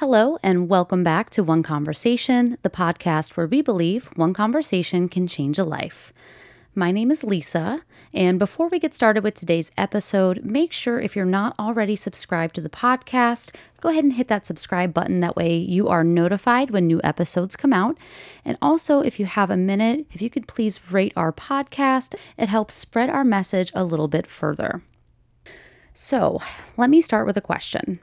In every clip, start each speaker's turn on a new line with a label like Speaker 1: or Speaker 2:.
Speaker 1: Hello, and welcome back to One Conversation, the podcast where we believe one conversation can change a life. My name is Lisa, and before we get started with today's episode, make sure if you're not already subscribed to the podcast, go ahead and hit that subscribe button. That way, you are notified when new episodes come out. And also, if you have a minute, if you could please rate our podcast, it helps spread our message a little bit further. So, let me start with a question.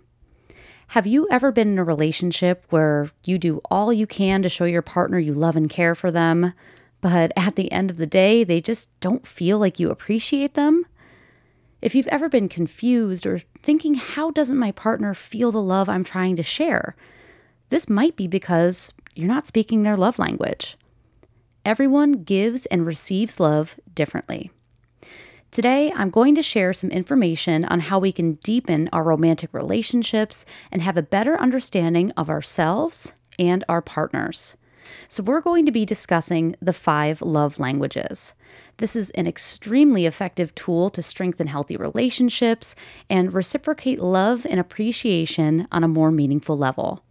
Speaker 1: Have you ever been in a relationship where you do all you can to show your partner you love and care for them? but at the end of the day, they just don't feel like you appreciate them. If you've ever been confused or thinking, how doesn't my partner feel the love I'm trying to share? This might be because you're not speaking their love language. Everyone gives and receives love differently. Today, I'm going to share some information on how we can deepen our romantic relationships and have a better understanding of ourselves and our partners. So, we're going to be discussing the five love languages. This is an extremely effective tool to strengthen healthy relationships and reciprocate love and appreciation on a more meaningful level.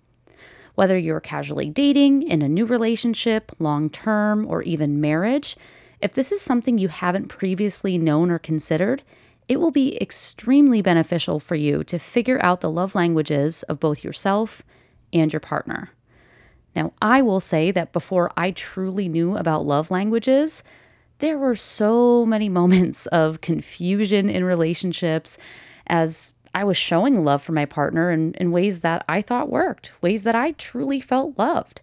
Speaker 1: Whether you're casually dating, in a new relationship, long term, or even marriage, if this is something you haven't previously known or considered, it will be extremely beneficial for you to figure out the love languages of both yourself and your partner. Now, I will say that before I truly knew about love languages, there were so many moments of confusion in relationships as I was showing love for my partner in, in ways that I thought worked, ways that I truly felt loved,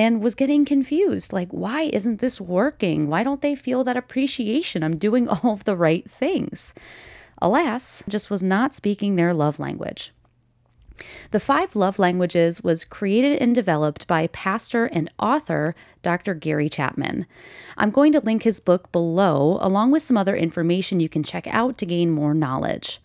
Speaker 1: and was getting confused. Like, why isn't this working? Why don't they feel that appreciation? I'm doing all of the right things. Alas, just was not speaking their love language. The Five Love Languages was created and developed by pastor and author Dr. Gary Chapman. I'm going to link his book below, along with some other information you can check out to gain more knowledge.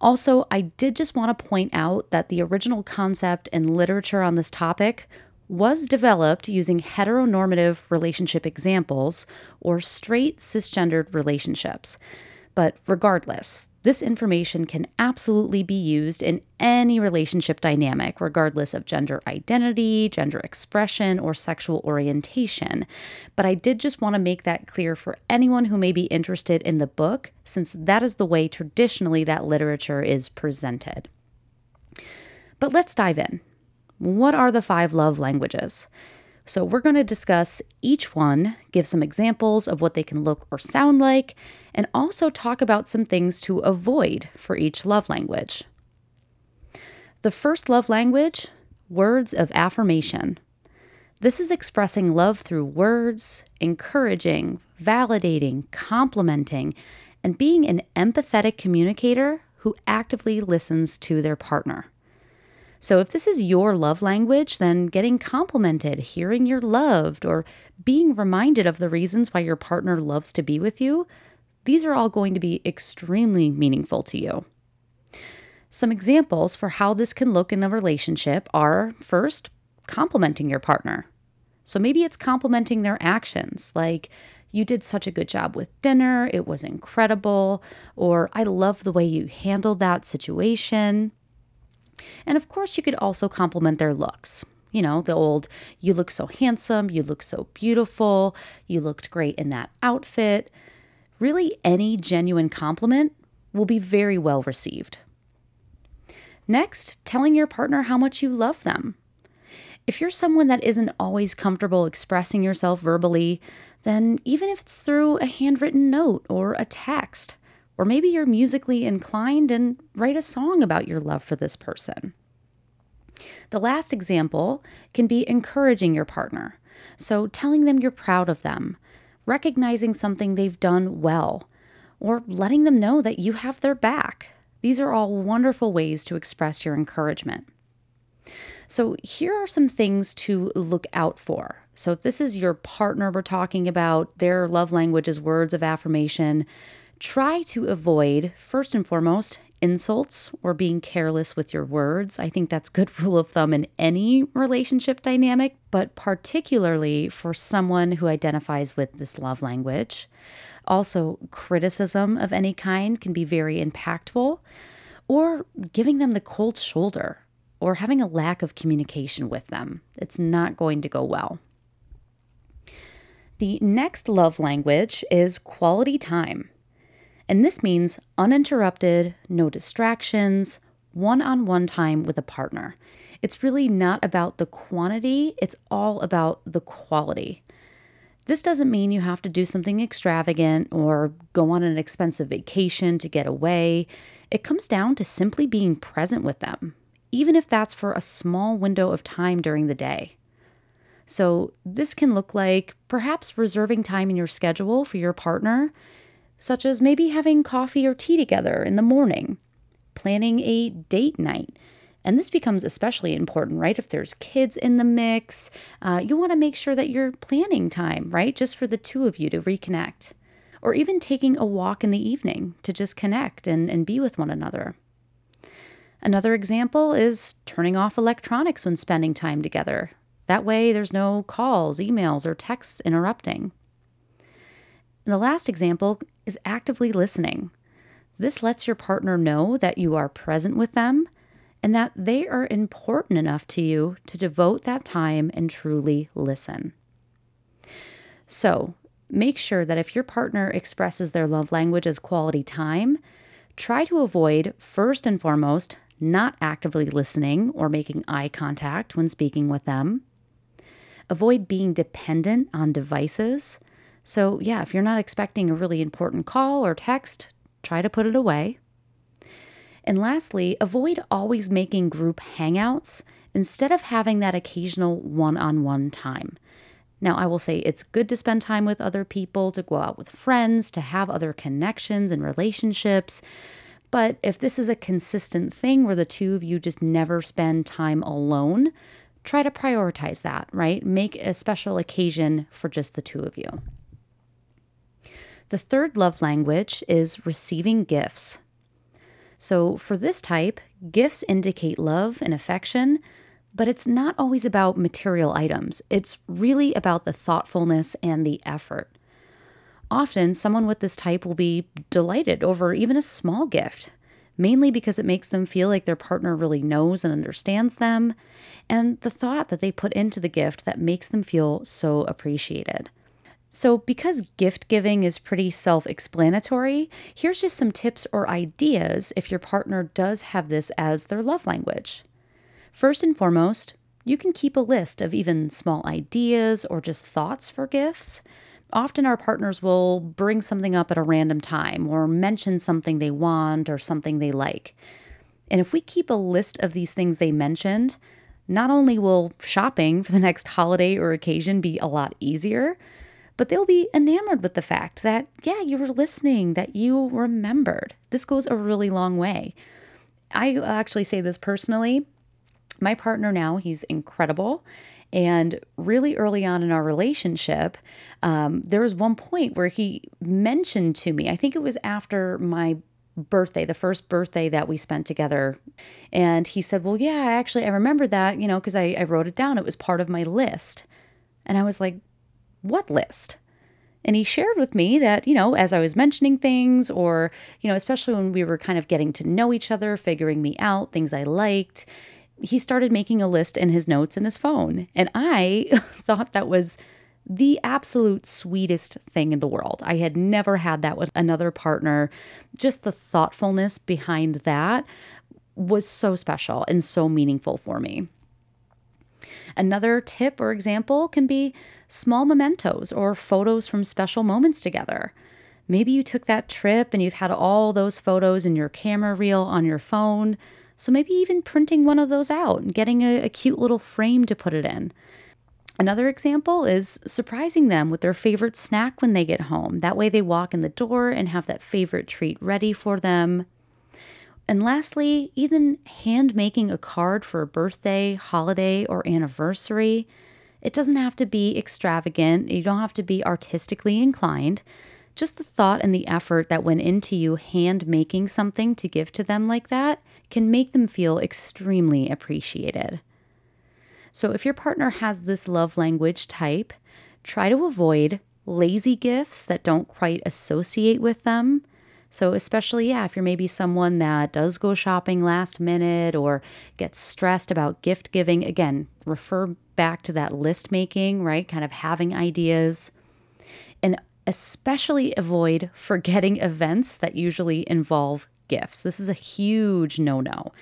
Speaker 1: Also, I did just want to point out that the original concept and literature on this topic was developed using heteronormative relationship examples or straight cisgendered relationships. But regardless, this information can absolutely be used in any relationship dynamic, regardless of gender identity, gender expression, or sexual orientation. But I did just want to make that clear for anyone who may be interested in the book, since that is the way traditionally that literature is presented. But let's dive in. What are the five love languages? So, we're going to discuss each one, give some examples of what they can look or sound like, and also talk about some things to avoid for each love language. The first love language words of affirmation. This is expressing love through words, encouraging, validating, complimenting, and being an empathetic communicator who actively listens to their partner. So, if this is your love language, then getting complimented, hearing you're loved, or being reminded of the reasons why your partner loves to be with you, these are all going to be extremely meaningful to you. Some examples for how this can look in a relationship are first, complimenting your partner. So maybe it's complimenting their actions, like, you did such a good job with dinner, it was incredible, or I love the way you handled that situation. And of course, you could also compliment their looks. You know, the old, you look so handsome, you look so beautiful, you looked great in that outfit. Really, any genuine compliment will be very well received. Next, telling your partner how much you love them. If you're someone that isn't always comfortable expressing yourself verbally, then even if it's through a handwritten note or a text, or maybe you're musically inclined and write a song about your love for this person. The last example can be encouraging your partner. So, telling them you're proud of them, recognizing something they've done well, or letting them know that you have their back. These are all wonderful ways to express your encouragement. So, here are some things to look out for. So, if this is your partner we're talking about, their love language is words of affirmation, Try to avoid, first and foremost, insults or being careless with your words. I think that's good rule of thumb in any relationship dynamic, but particularly for someone who identifies with this love language. Also, criticism of any kind can be very impactful, or giving them the cold shoulder. or having a lack of communication with them. It's not going to go well. The next love language is quality time. And this means uninterrupted, no distractions, one on one time with a partner. It's really not about the quantity, it's all about the quality. This doesn't mean you have to do something extravagant or go on an expensive vacation to get away. It comes down to simply being present with them, even if that's for a small window of time during the day. So, this can look like perhaps reserving time in your schedule for your partner, such as maybe having coffee or tea together in the morning, planning a date night. And this becomes especially important, right? If there's kids in the mix, uh, you want to make sure that you're planning time, right? Just for the two of you to reconnect. Or even taking a walk in the evening to just connect and, and be with one another. Another example is turning off electronics when spending time together. That way, there's no calls, emails, or texts interrupting. And the last example is actively listening. This lets your partner know that you are present with them and that they are important enough to you to devote that time and truly listen. So, make sure that if your partner expresses their love language as quality time, try to avoid, first and foremost, not actively listening or making eye contact when speaking with them. Avoid being dependent on devices. So, yeah, if you're not expecting a really important call or text, try to put it away. And lastly, avoid always making group hangouts instead of having that occasional one on one time. Now, I will say it's good to spend time with other people, to go out with friends, to have other connections and relationships. But if this is a consistent thing where the two of you just never spend time alone, try to prioritize that, right? Make a special occasion for just the two of you. The third love language is receiving gifts. So, for this type, gifts indicate love and affection, but it's not always about material items. It's really about the thoughtfulness and the effort. Often, someone with this type will be delighted over even a small gift, mainly because it makes them feel like their partner really knows and understands them, and the thought that they put into the gift that makes them feel so appreciated. So, because gift giving is pretty self explanatory, here's just some tips or ideas if your partner does have this as their love language. First and foremost, you can keep a list of even small ideas or just thoughts for gifts. Often, our partners will bring something up at a random time or mention something they want or something they like. And if we keep a list of these things they mentioned, not only will shopping for the next holiday or occasion be a lot easier, but they'll be enamored with the fact that, yeah, you were listening, that you remembered. This goes a really long way. I actually say this personally. My partner now, he's incredible. And really early on in our relationship, um, there was one point where he mentioned to me, I think it was after my birthday, the first birthday that we spent together. And he said, Well, yeah, actually, I remember that, you know, because I, I wrote it down. It was part of my list. And I was like, What list? And he shared with me that, you know, as I was mentioning things, or, you know, especially when we were kind of getting to know each other, figuring me out, things I liked, he started making a list in his notes in his phone. And I thought that was the absolute sweetest thing in the world. I had never had that with another partner. Just the thoughtfulness behind that was so special and so meaningful for me. Another tip or example can be small mementos or photos from special moments together. Maybe you took that trip and you've had all those photos in your camera reel on your phone. So maybe even printing one of those out and getting a, a cute little frame to put it in. Another example is surprising them with their favorite snack when they get home. That way they walk in the door and have that favorite treat ready for them. And lastly, even hand making a card for a birthday, holiday, or anniversary. It doesn't have to be extravagant, you don't have to be artistically inclined. Just the thought and the effort that went into you hand making something to give to them like that can make them feel extremely appreciated. So, if your partner has this love language type, try to avoid lazy gifts that don't quite associate with them. So, especially, yeah, if you're maybe someone that does go shopping last minute or gets stressed about gift giving, again, refer back to that list making, right? Kind of having ideas. And especially avoid forgetting events that usually involve gifts. This is a huge no no.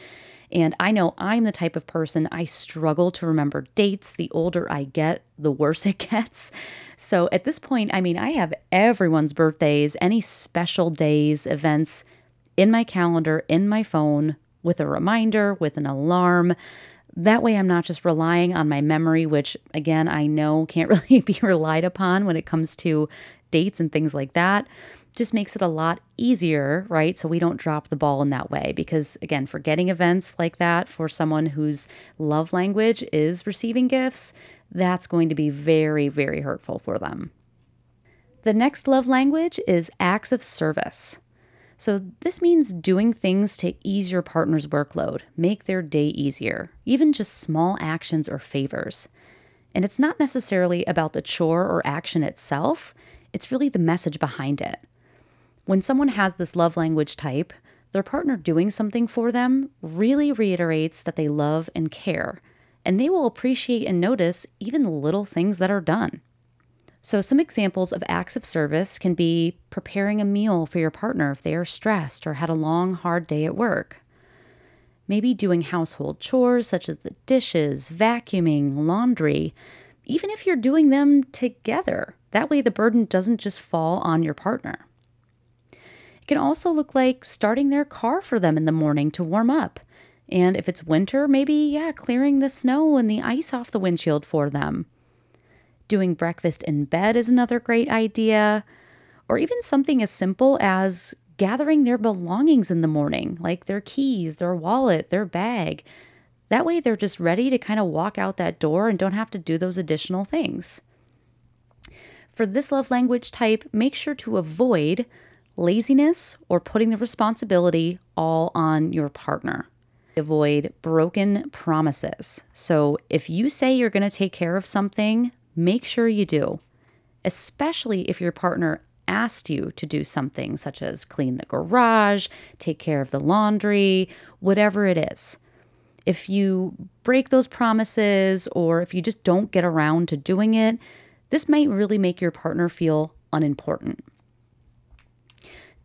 Speaker 1: And I know I'm the type of person I struggle to remember dates. The older I get, the worse it gets. So at this point, I mean, I have everyone's birthdays, any special days, events in my calendar, in my phone, with a reminder, with an alarm. That way, I'm not just relying on my memory, which again, I know can't really be relied upon when it comes to dates and things like that just makes it a lot easier, right? So we don't drop the ball in that way. Because again, forgetting events like that for someone whose love language is receiving gifts, that's going to be very, very hurtful for them. The next love language is acts of service. So, this means doing things to ease your partner's workload, make their day easier, even just small actions or favors. And it's not necessarily about the chore or action itself, it's really the message behind it. When someone has this love language type, their partner doing something for them really reiterates that they love and care, and they will appreciate and notice even the little things that are done. So, some examples of acts of service can be preparing a meal for your partner if they are stressed or had a long, hard day at work. Maybe doing household chores such as the dishes, vacuuming, laundry, even if you're doing them together. That way, the burden doesn't just fall on your partner. It can also look like starting their car for them in the morning to warm up. And if it's winter, maybe, yeah, clearing the snow and the ice off the windshield for them. Doing breakfast in bed is another great idea. Or even something as simple as gathering their belongings in the morning, like their keys, their wallet, their bag. That way, they're just ready to kind of walk out that door and don't have to do those additional things. For this love language type, make sure to avoid laziness or putting the responsibility all on your partner. Avoid broken promises. So, if you say you're going to take care of something, make sure you do, especially if your partner asked you to do something such as clean the garage, take care of the laundry, whatever it is. If you break those promises or if you just don't get around to doing it, this might really make your partner feel unimportant.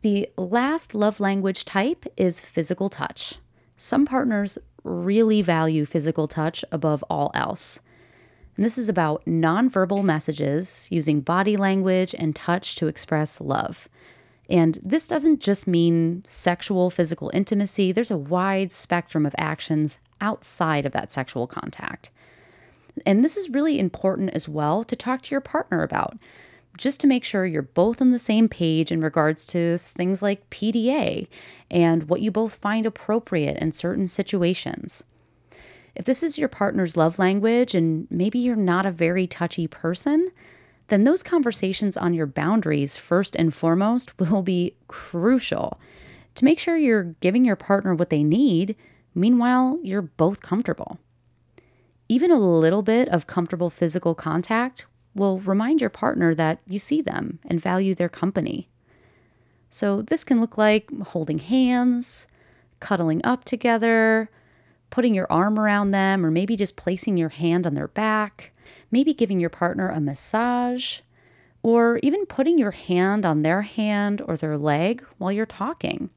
Speaker 1: The last love language type is physical touch. Some partners really value physical touch above all else. And this is about nonverbal messages using body language and touch to express love. And this doesn't just mean sexual physical intimacy, there's a wide spectrum of actions outside of that sexual contact. And this is really important as well to talk to your partner about just to make sure you're both on the same page in regards to things like PDA and what you both find appropriate in certain situations. If this is your partner's love language and maybe you're not a very touchy person, then those conversations on your boundaries, first and foremost, will be crucial to make sure you're giving your partner what they need. Meanwhile, you're both comfortable. Even a little bit of comfortable physical contact will remind your partner that you see them and value their company. So, this can look like holding hands, cuddling up together, putting your arm around them, or maybe just placing your hand on their back, maybe giving your partner a massage, or even putting your hand on their hand or their leg while you're talking.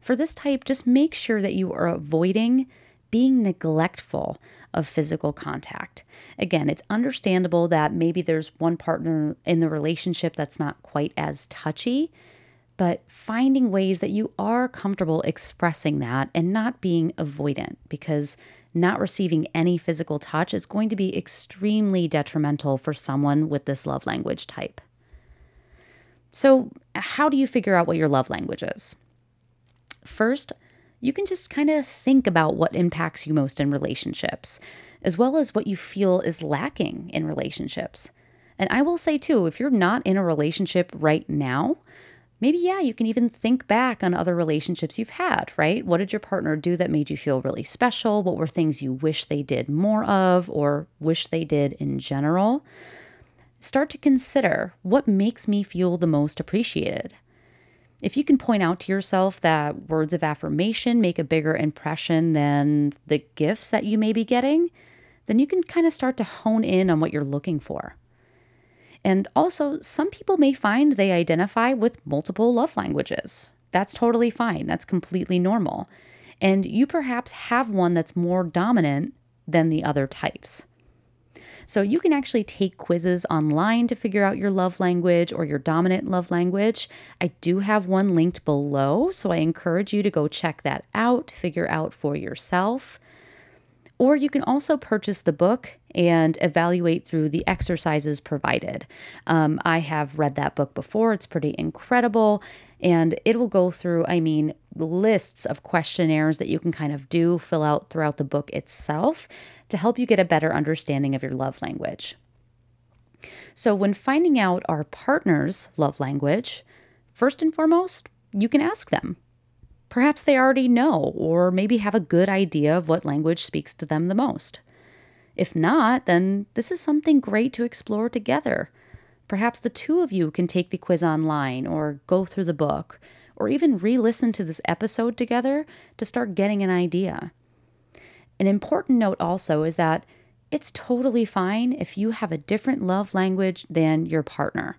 Speaker 1: For this type, just make sure that you are avoiding being neglectful of physical contact. Again, it's understandable that maybe there's one partner in the relationship that's not quite as touchy, but finding ways that you are comfortable expressing that and not being avoidant because not receiving any physical touch is going to be extremely detrimental for someone with this love language type. So, how do you figure out what your love language is? First, you can just kind of think about what impacts you most in relationships, as well as what you feel is lacking in relationships. And I will say too, if you're not in a relationship right now, maybe, yeah, you can even think back on other relationships you've had, right? What did your partner do that made you feel really special? What were things you wish they did more of or wish they did in general? Start to consider what makes me feel the most appreciated. If you can point out to yourself that words of affirmation make a bigger impression than the gifts that you may be getting, then you can kind of start to hone in on what you're looking for. And also, some people may find they identify with multiple love languages. That's totally fine, that's completely normal. And you perhaps have one that's more dominant than the other types. So you can actually take quizzes online to figure out your love language or your dominant love language. I do have one linked below, so I encourage you to go check that out, figure out for yourself. Or you can also purchase the book and evaluate through the exercises provided. Um, I have read that book before, it's pretty incredible. And it will go through, I mean, lists of questionnaires that you can kind of do, fill out throughout the book itself to help you get a better understanding of your love language. So, when finding out our partner's love language, first and foremost, you can ask them. Perhaps they already know, or maybe have a good idea of what language speaks to them the most. If not, then this is something great to explore together. Perhaps the two of you can take the quiz online or go through the book, or even re listen to this episode together to start getting an idea. An important note also is that it's totally fine if you have a different love language than your partner.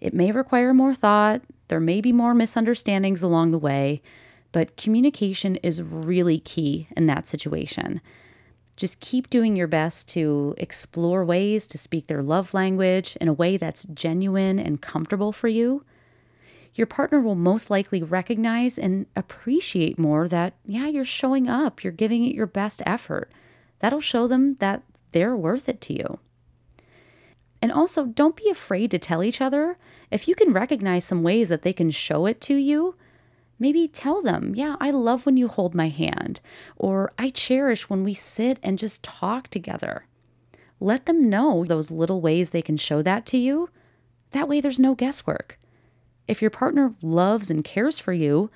Speaker 1: It may require more thought, there may be more misunderstandings along the way, but communication is really key in that situation. Just keep doing your best to explore ways to speak their love language in a way that's genuine and comfortable for you. Your partner will most likely recognize and appreciate more that, yeah, you're showing up, you're giving it your best effort. That'll show them that they're worth it to you. And also, don't be afraid to tell each other if you can recognize some ways that they can show it to you Maybe tell them, yeah, I love when you hold my hand, or I cherish when we sit and just talk together. Let them know those little ways they can show that to you. That way, there's no guesswork. If your partner loves and cares for you,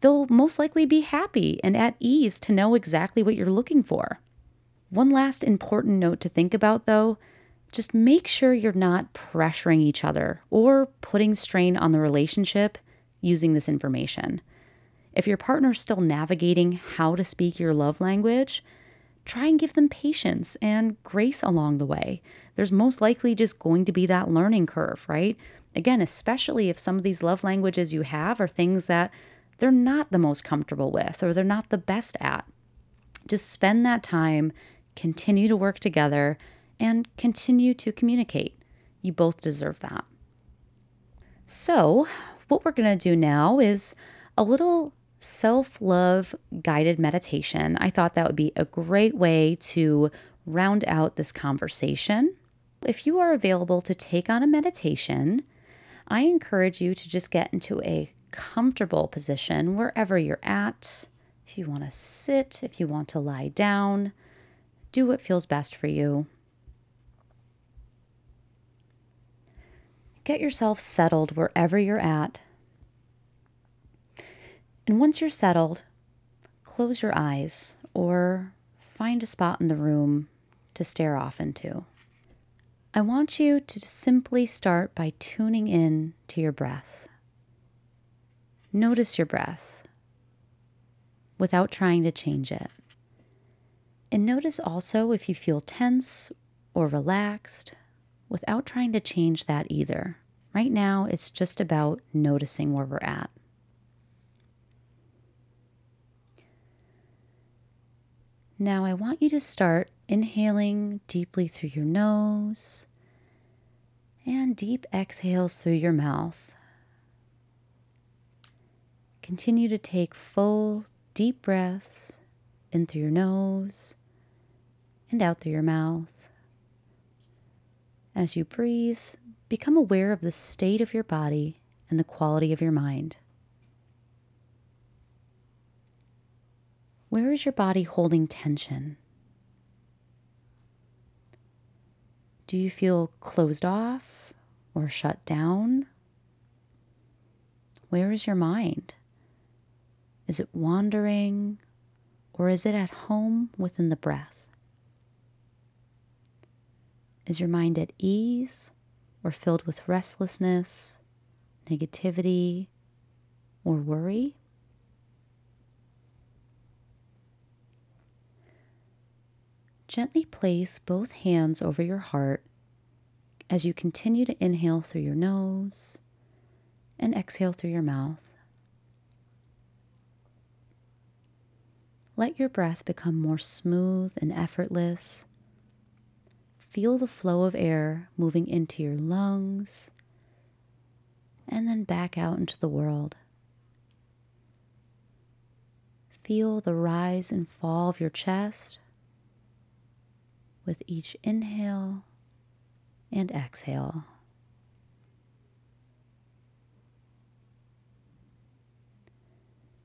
Speaker 1: they'll most likely be happy and at ease to know exactly what you're looking for. One last important note to think about, though just make sure you're not pressuring each other or putting strain on the relationship using this information. If your partner's still navigating how to speak your love language, try and give them patience and grace along the way. There's most likely just going to be that learning curve, right? Again, especially if some of these love languages you have are things that they're not the most comfortable with or they're not the best at. Just spend that time, continue to work together, and continue to communicate. You both deserve that. So, what we're going to do now is a little self love guided meditation. I thought that would be a great way to round out this conversation. If you are available to take on a meditation, I encourage you to just get into a comfortable position wherever you're at. If you want to sit, if you want to lie down, do what feels best for you. Get yourself settled wherever you're at. And once you're settled, close your eyes or find a spot in the room to stare off into. I want you to simply start by tuning in to your breath. Notice your breath without trying to change it. And notice also if you feel tense or relaxed without trying to change that either. Right now, it's just about noticing where we're at. Now, I want you to start inhaling deeply through your nose and deep exhales through your mouth. Continue to take full, deep breaths in through your nose and out through your mouth. As you breathe, become aware of the state of your body and the quality of your mind. Where is your body holding tension? Do you feel closed off or shut down? Where is your mind? Is it wandering or is it at home within the breath? Is your mind at ease or filled with restlessness, negativity, or worry. Gently place both hands over your heart as you continue to inhale through your nose and exhale through your mouth. Let your breath become more smooth and effortless. Feel the flow of air moving into your lungs and then back out into the world. Feel the rise and fall of your chest with each inhale and exhale.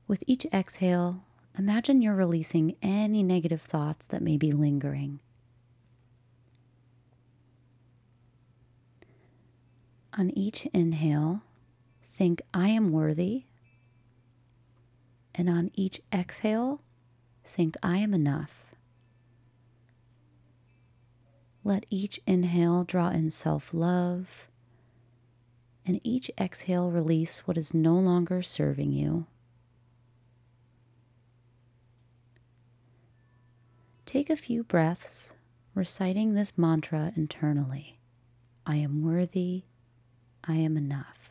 Speaker 1: With each exhale, imagine you're releasing any negative thoughts that may be lingering. On each inhale, think, I am worthy. And on each exhale, think, I am enough. Let each inhale draw in self love, and each exhale release what is no longer serving you. Take a few breaths reciting this mantra internally I am worthy, I am enough.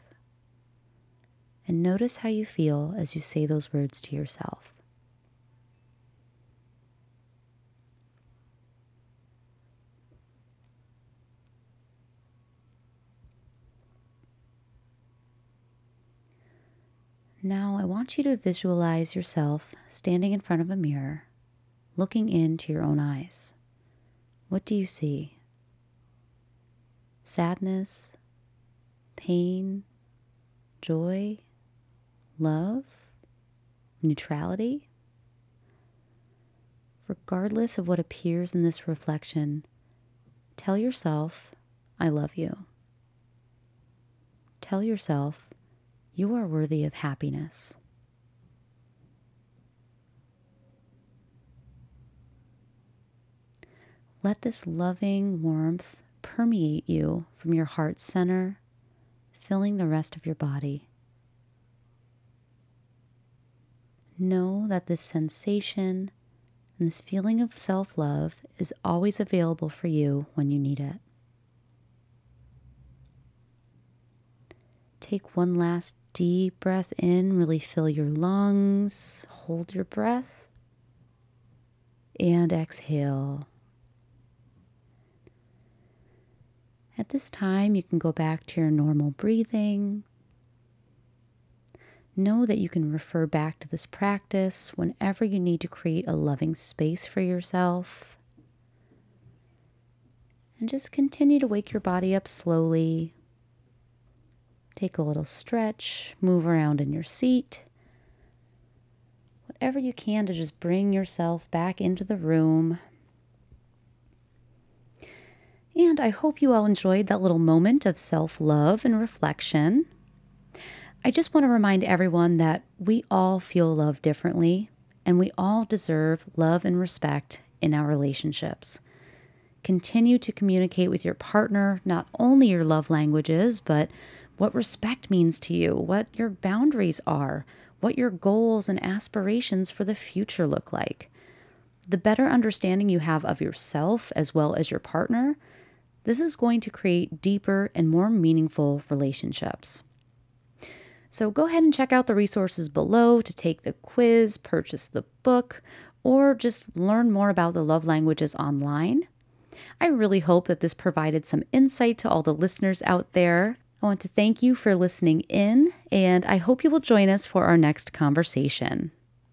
Speaker 1: And notice how you feel as you say those words to yourself. Now, I want you to visualize yourself standing in front of a mirror, looking into your own eyes. What do you see? Sadness, pain, joy, love, neutrality? Regardless of what appears in this reflection, tell yourself, I love you. Tell yourself, you are worthy of happiness. Let this loving warmth permeate you from your heart center, filling the rest of your body. Know that this sensation and this feeling of self love is always available for you when you need it. Take one last deep breath in, really fill your lungs, hold your breath, and exhale. At this time, you can go back to your normal breathing. Know that you can refer back to this practice whenever you need to create a loving space for yourself. And just continue to wake your body up slowly Take a little stretch, move around in your seat. Whatever you can to just bring yourself back into the room. And I hope you all enjoyed that little moment of self love and reflection. I just want to remind everyone that we all feel love differently, and we all deserve love and respect in our relationships. Continue to communicate with your partner not only your love languages, but what respect means to you, what your boundaries are, what your goals and aspirations for the future look like. The better understanding you have of yourself as well as your partner, this is going to create deeper and more meaningful relationships. So go ahead and check out the resources below to take the quiz, purchase the book, or just learn more about the love languages online. I really hope that this provided some insight to all the listeners out there. I want to thank you for listening in, and I hope you will join us for our next conversation.